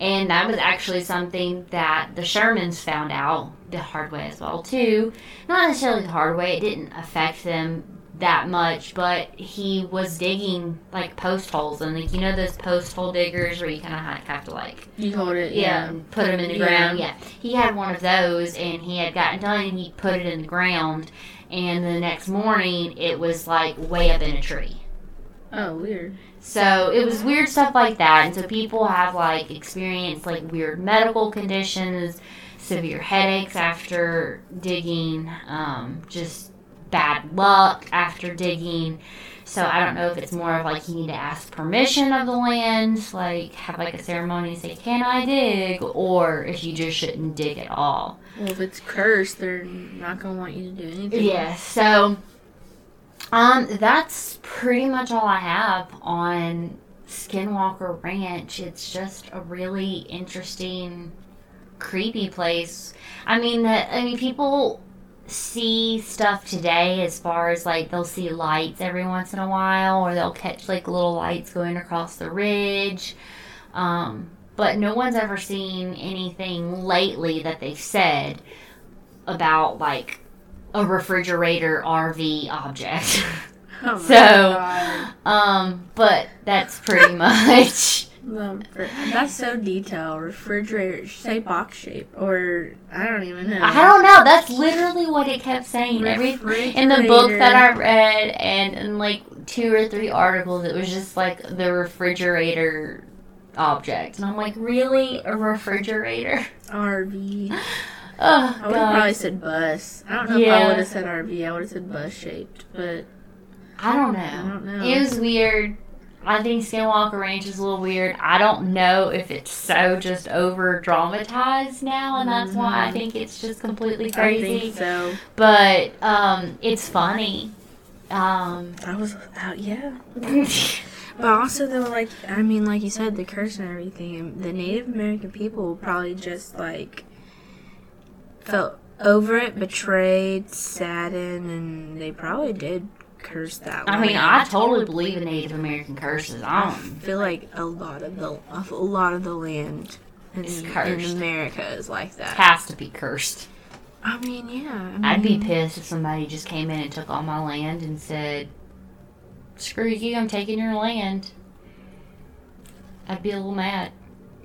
Speaker 2: and that was actually something that the shermans found out the hard way as well too not necessarily the hard way it didn't affect them that much, but he was digging like post holes and like you know those post hole diggers where you kind of have to like
Speaker 1: You hold it.
Speaker 2: yeah, put them in the
Speaker 1: Yeah.
Speaker 2: ground. Yeah, he had one of those and he had gotten done and he put it in the ground, and the next morning it was like way up in a tree.
Speaker 1: Oh, weird.
Speaker 2: So it was weird stuff like that, and so people have like experienced like weird medical conditions, severe headaches after digging, um, just bad luck after digging. So I don't know if it's more of like you need to ask permission of the land, like have like a ceremony and say, "Can I dig?" or if you just shouldn't dig at all.
Speaker 1: Well, if it's cursed, they're not gonna want you to do anything.
Speaker 2: Yeah, so um that's pretty much all I have on Skinwalker Ranch. It's just a really interesting creepy place. I mean that I mean people see stuff today as far as like they'll see lights every once in a while or they'll catch like little lights going across the ridge. Um but no one's ever seen anything lately that they've said about like a refrigerator RV object.
Speaker 1: Oh
Speaker 2: So- um, but that's pretty much.
Speaker 1: That's so detailed. Refrigerator, say box shape, or I don't even know.
Speaker 2: I don't know. That's literally what it kept saying. Every in the book that I read, and in like two or three articles, it was just like the refrigerator object, and I'm like, really, a refrigerator?
Speaker 1: RV.
Speaker 2: Oh
Speaker 1: I would have probably said bus. I don't know if I would have said RV. I would have said bus shaped, but
Speaker 2: I don't know.
Speaker 1: I don't know.
Speaker 2: It was weird. I think Skinwalker Ranch is a little weird. I don't know if it's so just over dramatized now, and that's why I
Speaker 1: Mhm.
Speaker 2: think it's just completely
Speaker 1: I
Speaker 2: crazy.
Speaker 1: think so.
Speaker 2: But um, it's funny. Um,
Speaker 1: I was out, yeah. But also, though, like I mean, like you said, the curse and everything. The Native American people probably just like felt over it, betrayed, saddened, and they probably did curse that.
Speaker 2: I mean. I totally believe in Native American curses. I
Speaker 1: I
Speaker 2: don't.
Speaker 1: feel like a lot of the a lot of the land in, in
Speaker 2: cursed.
Speaker 1: America is like that.
Speaker 2: Has to be cursed.
Speaker 1: I mean, yeah. I
Speaker 2: I'd be
Speaker 1: mean,
Speaker 2: pissed if somebody just came in and took all my land and said, "Screw you! I'm taking your land." I'd be a little mad.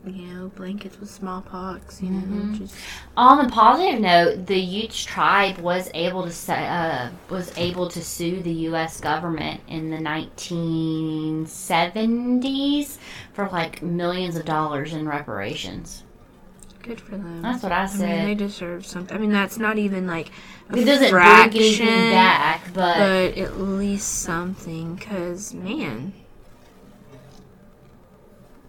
Speaker 1: You know, blankets with smallpox. You know,
Speaker 2: Mhm.
Speaker 1: just
Speaker 2: On the positive note, the Utes tribe was able to uh, was able to sue the U.S. government in the 1970s for like millions of dollars in reparations.
Speaker 1: good for them.
Speaker 2: That's what I
Speaker 1: I mean, they deserve something. I mean, that's not even like a
Speaker 2: it doesn't
Speaker 1: fraction,
Speaker 2: bring anything back, but,
Speaker 1: but at least something. Cause man,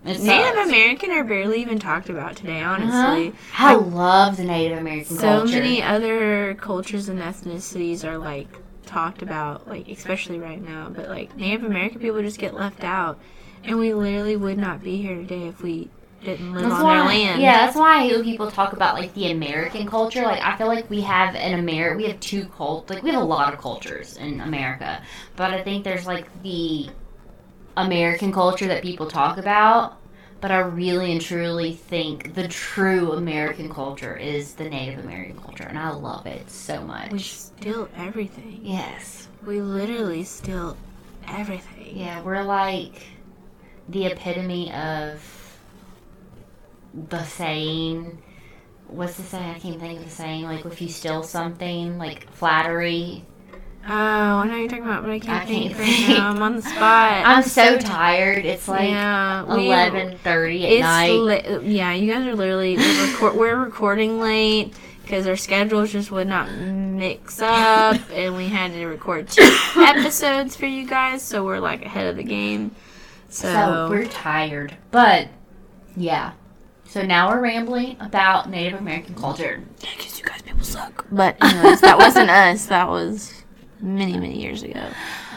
Speaker 2: it
Speaker 1: Native
Speaker 2: sucks.
Speaker 1: American are barely even talked about today.
Speaker 2: Uh-huh.
Speaker 1: Honestly,
Speaker 2: I love the Native American culture.
Speaker 1: so
Speaker 2: culture.
Speaker 1: many other cultures and ethnicities are like talked about, like especially right now. But like Native American people just get left out, and we literally would not be here today if we didn't live
Speaker 2: That's
Speaker 1: on
Speaker 2: why,
Speaker 1: their land.
Speaker 2: Yeah, that's why I hear people talk about like the American culture. Like I feel like we have an Amer we have two cult like we have a lot of cultures in America. But I think there's like the American culture that people talk about. But I really and truly think the true American culture is the Native American culture, and I love it so much.
Speaker 1: we steal everything.
Speaker 2: Yes.
Speaker 1: We literally steal everything.
Speaker 2: Yeah, we're like the epitome of the saying. What's the saying? I can't think of the saying. Like, if you steal something, like flattery.
Speaker 1: Oh, I know you're talking about, but I can't
Speaker 2: I
Speaker 1: think
Speaker 2: can't
Speaker 1: right
Speaker 2: think.
Speaker 1: now. I'm on the spot.
Speaker 2: I'm so tired. It's like
Speaker 1: yeah,
Speaker 2: eleven thirty at night.
Speaker 1: li- yeah, you guys are literally we're, record- we're recording late because our schedules just would not mix up, and we had to record two episodes for you guys, so we're like ahead of the game. So,
Speaker 2: so we're tired, but yeah. So now we're rambling about Native American culture.
Speaker 1: Yeah, because you guys people suck. But anyways, that wasn't us. That was many many years ago.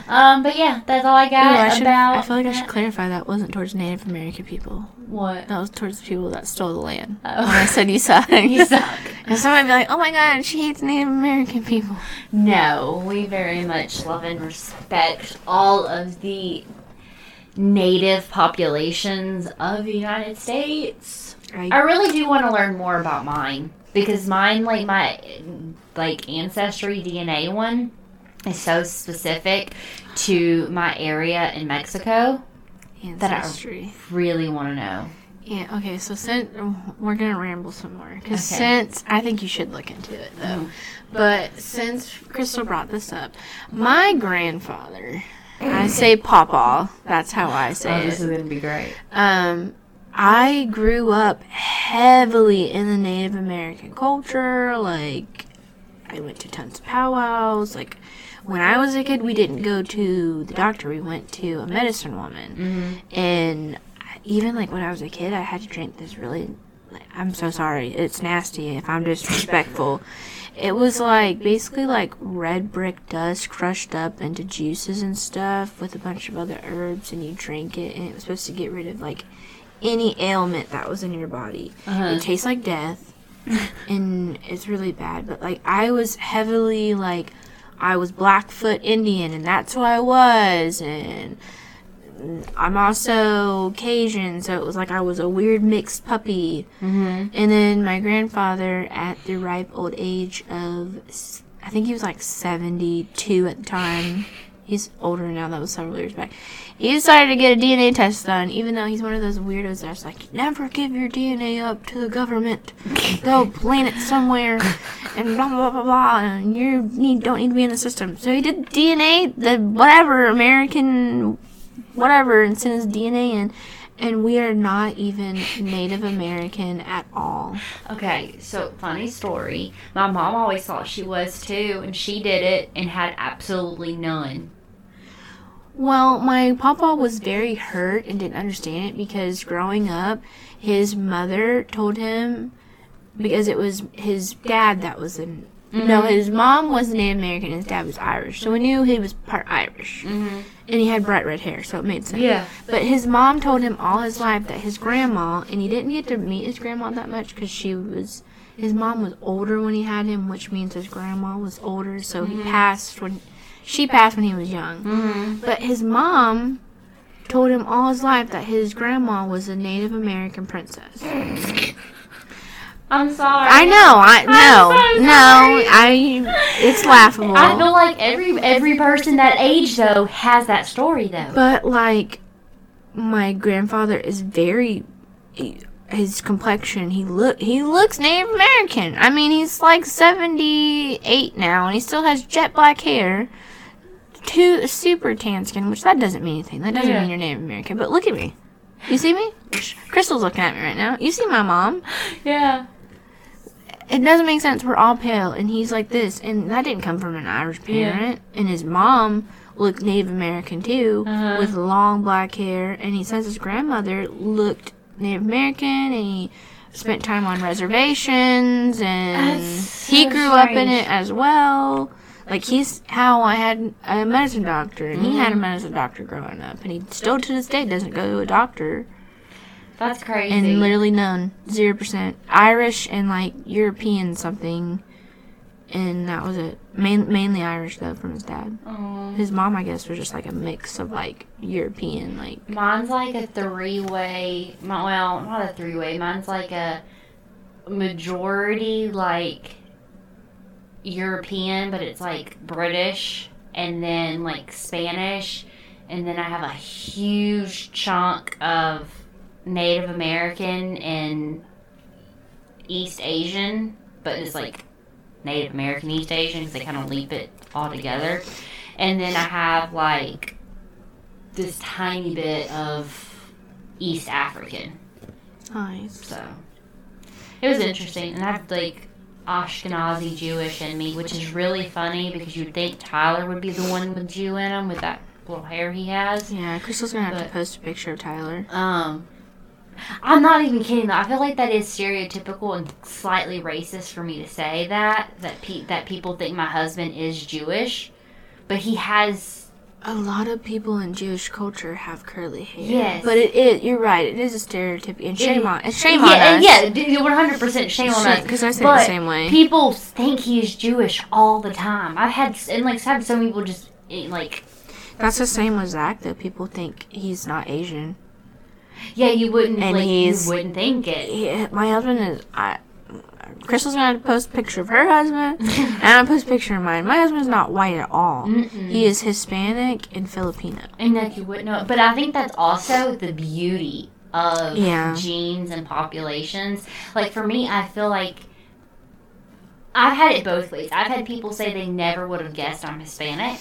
Speaker 2: Um, but yeah, that's all I
Speaker 1: Ooh,
Speaker 2: got
Speaker 1: I, should,
Speaker 2: about.
Speaker 1: I feel like I should clarify that wasn't towards Native American people.
Speaker 2: What?
Speaker 1: That was towards the people that stole the land.
Speaker 2: Oh.
Speaker 1: When I said you suck.
Speaker 2: You suck.
Speaker 1: And somebody would be like, oh my god, she hates Native American people.
Speaker 2: No, we very much love and respect all of the native populations of the United States. I
Speaker 1: I,
Speaker 2: really do want to learn more about mine because mine, like my like ancestry DNA one, is so specific to my area in Mexico that I really want to know.
Speaker 1: Yeah. Okay. So since we're gonna ramble some more, because
Speaker 2: Okay.
Speaker 1: since I think you should look into it though, but since Crystal brought this up, my grandfather, I say Papa. That's how I say it.
Speaker 2: This is gonna be great.
Speaker 1: Um, I grew up heavily in the Native American culture. Like, I went to tons of powwows. Like, when I was a kid, we didn't go to the doctor. We went to a medicine woman. Mm-hmm. And even like when I was a kid, I had to drink this really. Like, I'm so sorry. It's nasty if I'm disrespectful. It was like basically like red brick dust crushed up into juices and stuff with a bunch of other herbs, and you drink it, and it was supposed to get rid of like any ailment that was in your body. Uh-huh. It tastes like death, and it's really bad. But like I was heavily like I was Blackfoot Indian, and that's who I was, and I'm also Cajun, so it was like I was a weird mixed puppy.
Speaker 2: Mm-hmm.
Speaker 1: And then my grandfather, at the ripe old age of, I think he was like 72 at the time. He's older now, that was several years back. He decided to get a DNA test done, even though he's one of those weirdos that's like, never give your DNA up to the government. They'll plant it somewhere, and blah, blah, blah, blah, and you need, don't need to be in the system. So he did DNA, the whatever, American whatever and sent his DNA in, and we are not even Native American at all.
Speaker 2: Okay, so funny story. My mom always thought she was too, and she did it and had absolutely none.
Speaker 1: Well, my papa was very hurt and didn't understand it because growing up, his mother told him because it was his dad that was in. No, his mom was Native American. and His dad was Irish, so we knew he was part Irish,
Speaker 2: Mm-hmm.
Speaker 1: and he had bright red hair, so it made sense.
Speaker 2: Yeah.
Speaker 1: But his mom told him all his life that his grandma, and he didn't get to meet his grandma that much because she was, his mom was older when he had him, which means his grandma was older, so he passed when, she passed when he was young.
Speaker 2: Mm-hmm.
Speaker 1: But his mom told him all his life that his grandma was a Native American princess.
Speaker 2: I'm sorry.
Speaker 1: I know, I
Speaker 2: I'm so
Speaker 1: no, no, I, it's laughable.
Speaker 2: I feel like every every person that age though has that story though.
Speaker 1: But like, my grandfather is very. His complexion, he look he looks Native American. I mean, he's like seventy eight now, and he still has jet black hair, two super tan skin, which that doesn't mean anything. That doesn't
Speaker 2: Yeah.
Speaker 1: mean you're Native American. But look at me. You see me? Crystal's looking at me right now. You see my mom?
Speaker 2: yeah.
Speaker 1: It doesn't make sense. We're all pale, and he's like this, and that didn't come from an Irish
Speaker 2: Yeah.
Speaker 1: parent. And his mom looked Native American too,
Speaker 2: Uh-huh.
Speaker 1: with long black hair. And he says his grandmother looked Native American, and he spent time on reservations, and
Speaker 2: That's
Speaker 1: he
Speaker 2: so
Speaker 1: grew up in it as well. Like he's how I had a medicine doctor, and he had a medicine doctor growing up, and he still to this day doesn't go to a doctor
Speaker 2: That's crazy.
Speaker 1: and literally none, zero percent Irish and like European something, and that was it. Main, mainly Irish though from his dad.
Speaker 2: Aw.
Speaker 1: His mom, I guess, was just like a mix of like European, like
Speaker 2: Mine's like a three way. Well, not a three way. Mine's like a majority like European, but it's like British and then like Spanish. And then I have a huge chunk of Native American and East Asian, but it's like Native American East Asian because they kind of leap it all together. And then I have like this tiny bit of East African.
Speaker 1: nice.
Speaker 2: So it was interesting, and I have like Ashkenazi Jewish in me, which is really funny because you'd think Tyler would be the one with Jew in him with that little hair he has.
Speaker 1: Yeah, Crystal's gonna have to post a picture of Tyler.
Speaker 2: Um, I'm not even kidding though. I feel like that is stereotypical and slightly racist for me to say that that pe- that people think my husband is Jewish, but he has
Speaker 1: A lot of people in Jewish culture have curly hair.
Speaker 2: Yes.
Speaker 1: but it is. You're right. It is a stereotype, and shame
Speaker 2: It-
Speaker 1: on and shame
Speaker 2: yeah,
Speaker 1: on us.
Speaker 2: Yeah, 100% shame on us.
Speaker 1: because I say
Speaker 2: But
Speaker 1: the same way.
Speaker 2: People think he's Jewish all the time. I've had and like had some people just eh, like
Speaker 1: That's the same with Zach. Though people think he's not Asian.
Speaker 2: yeah, you wouldn't
Speaker 1: And
Speaker 2: like
Speaker 1: he's-
Speaker 2: you wouldn't think it.
Speaker 1: He, my husband is. I Crystal's gonna post a picture of her husband, and I'm gonna post a picture of mine. My husband's not white at all.
Speaker 2: Mm-mm.
Speaker 1: He is Hispanic and Filipino.
Speaker 2: And that you wouldn't know. But I think that's also the beauty of
Speaker 1: Yeah.
Speaker 2: genes and populations. Like for me, I feel like I've had it both ways. I've had people say they never would have guessed I'm Hispanic,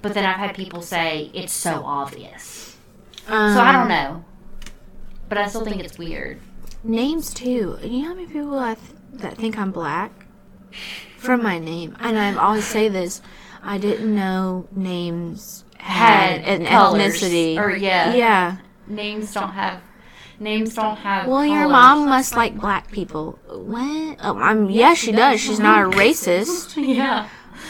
Speaker 2: but then I've had people say it's so obvious.
Speaker 1: Um,
Speaker 2: So I don't know. But I still think it's weird.
Speaker 1: Names too. You know how many people I th- that think I'm black from my name, and I always say this. I didn't know names had, an
Speaker 2: colors.
Speaker 1: ethnicity.
Speaker 2: Or yeah.
Speaker 1: yeah.
Speaker 2: Names don't have names don't have
Speaker 1: Well, your
Speaker 2: colors.
Speaker 1: mom must like black people. What? Oh, I'm, yeah, she does. She's not a racist.
Speaker 2: Yeah.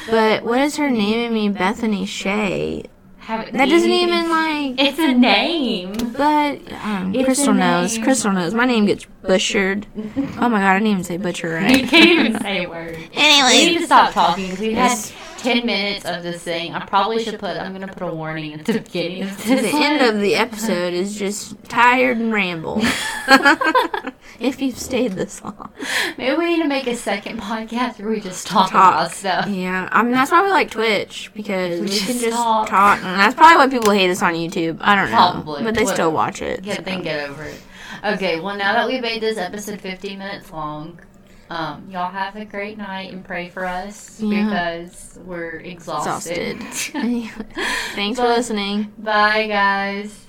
Speaker 1: But what is her name? I mean, Bethany Shea.
Speaker 2: Have
Speaker 1: That doesn't even like.
Speaker 2: It's a name.
Speaker 1: But um, Crystal knows. Crystal knows. My name gets butchered. Oh my god, I didn't even say butcher
Speaker 2: You
Speaker 1: right.
Speaker 2: can't even say a word. We need to stop talking because we've had
Speaker 1: Yes.
Speaker 2: 10 minutes of this thing. I probably should put, I'm going to put a warning at the beginning of this.
Speaker 1: the end of the episode is just tired and ramble. if you've stayed this long.
Speaker 2: Maybe we need to make a second podcast where we just talk,
Speaker 1: Talk.
Speaker 2: about stuff.
Speaker 1: Yeah, I mean that's why we like Twitch because we,
Speaker 2: We
Speaker 1: can
Speaker 2: just
Speaker 1: just
Speaker 2: talk.
Speaker 1: talk. and that's probably why people hate us on YouTube. I don't know,
Speaker 2: Probably.
Speaker 1: but they still watch it.
Speaker 2: Get,
Speaker 1: so.
Speaker 2: then get over it. Okay, well, now that we've made this episode 15 minutes long, um, y'all have a great night and pray for us
Speaker 1: Yeah.
Speaker 2: because we're exhausted.
Speaker 1: Exhausted. Thanks for listening.
Speaker 2: Bye, guys.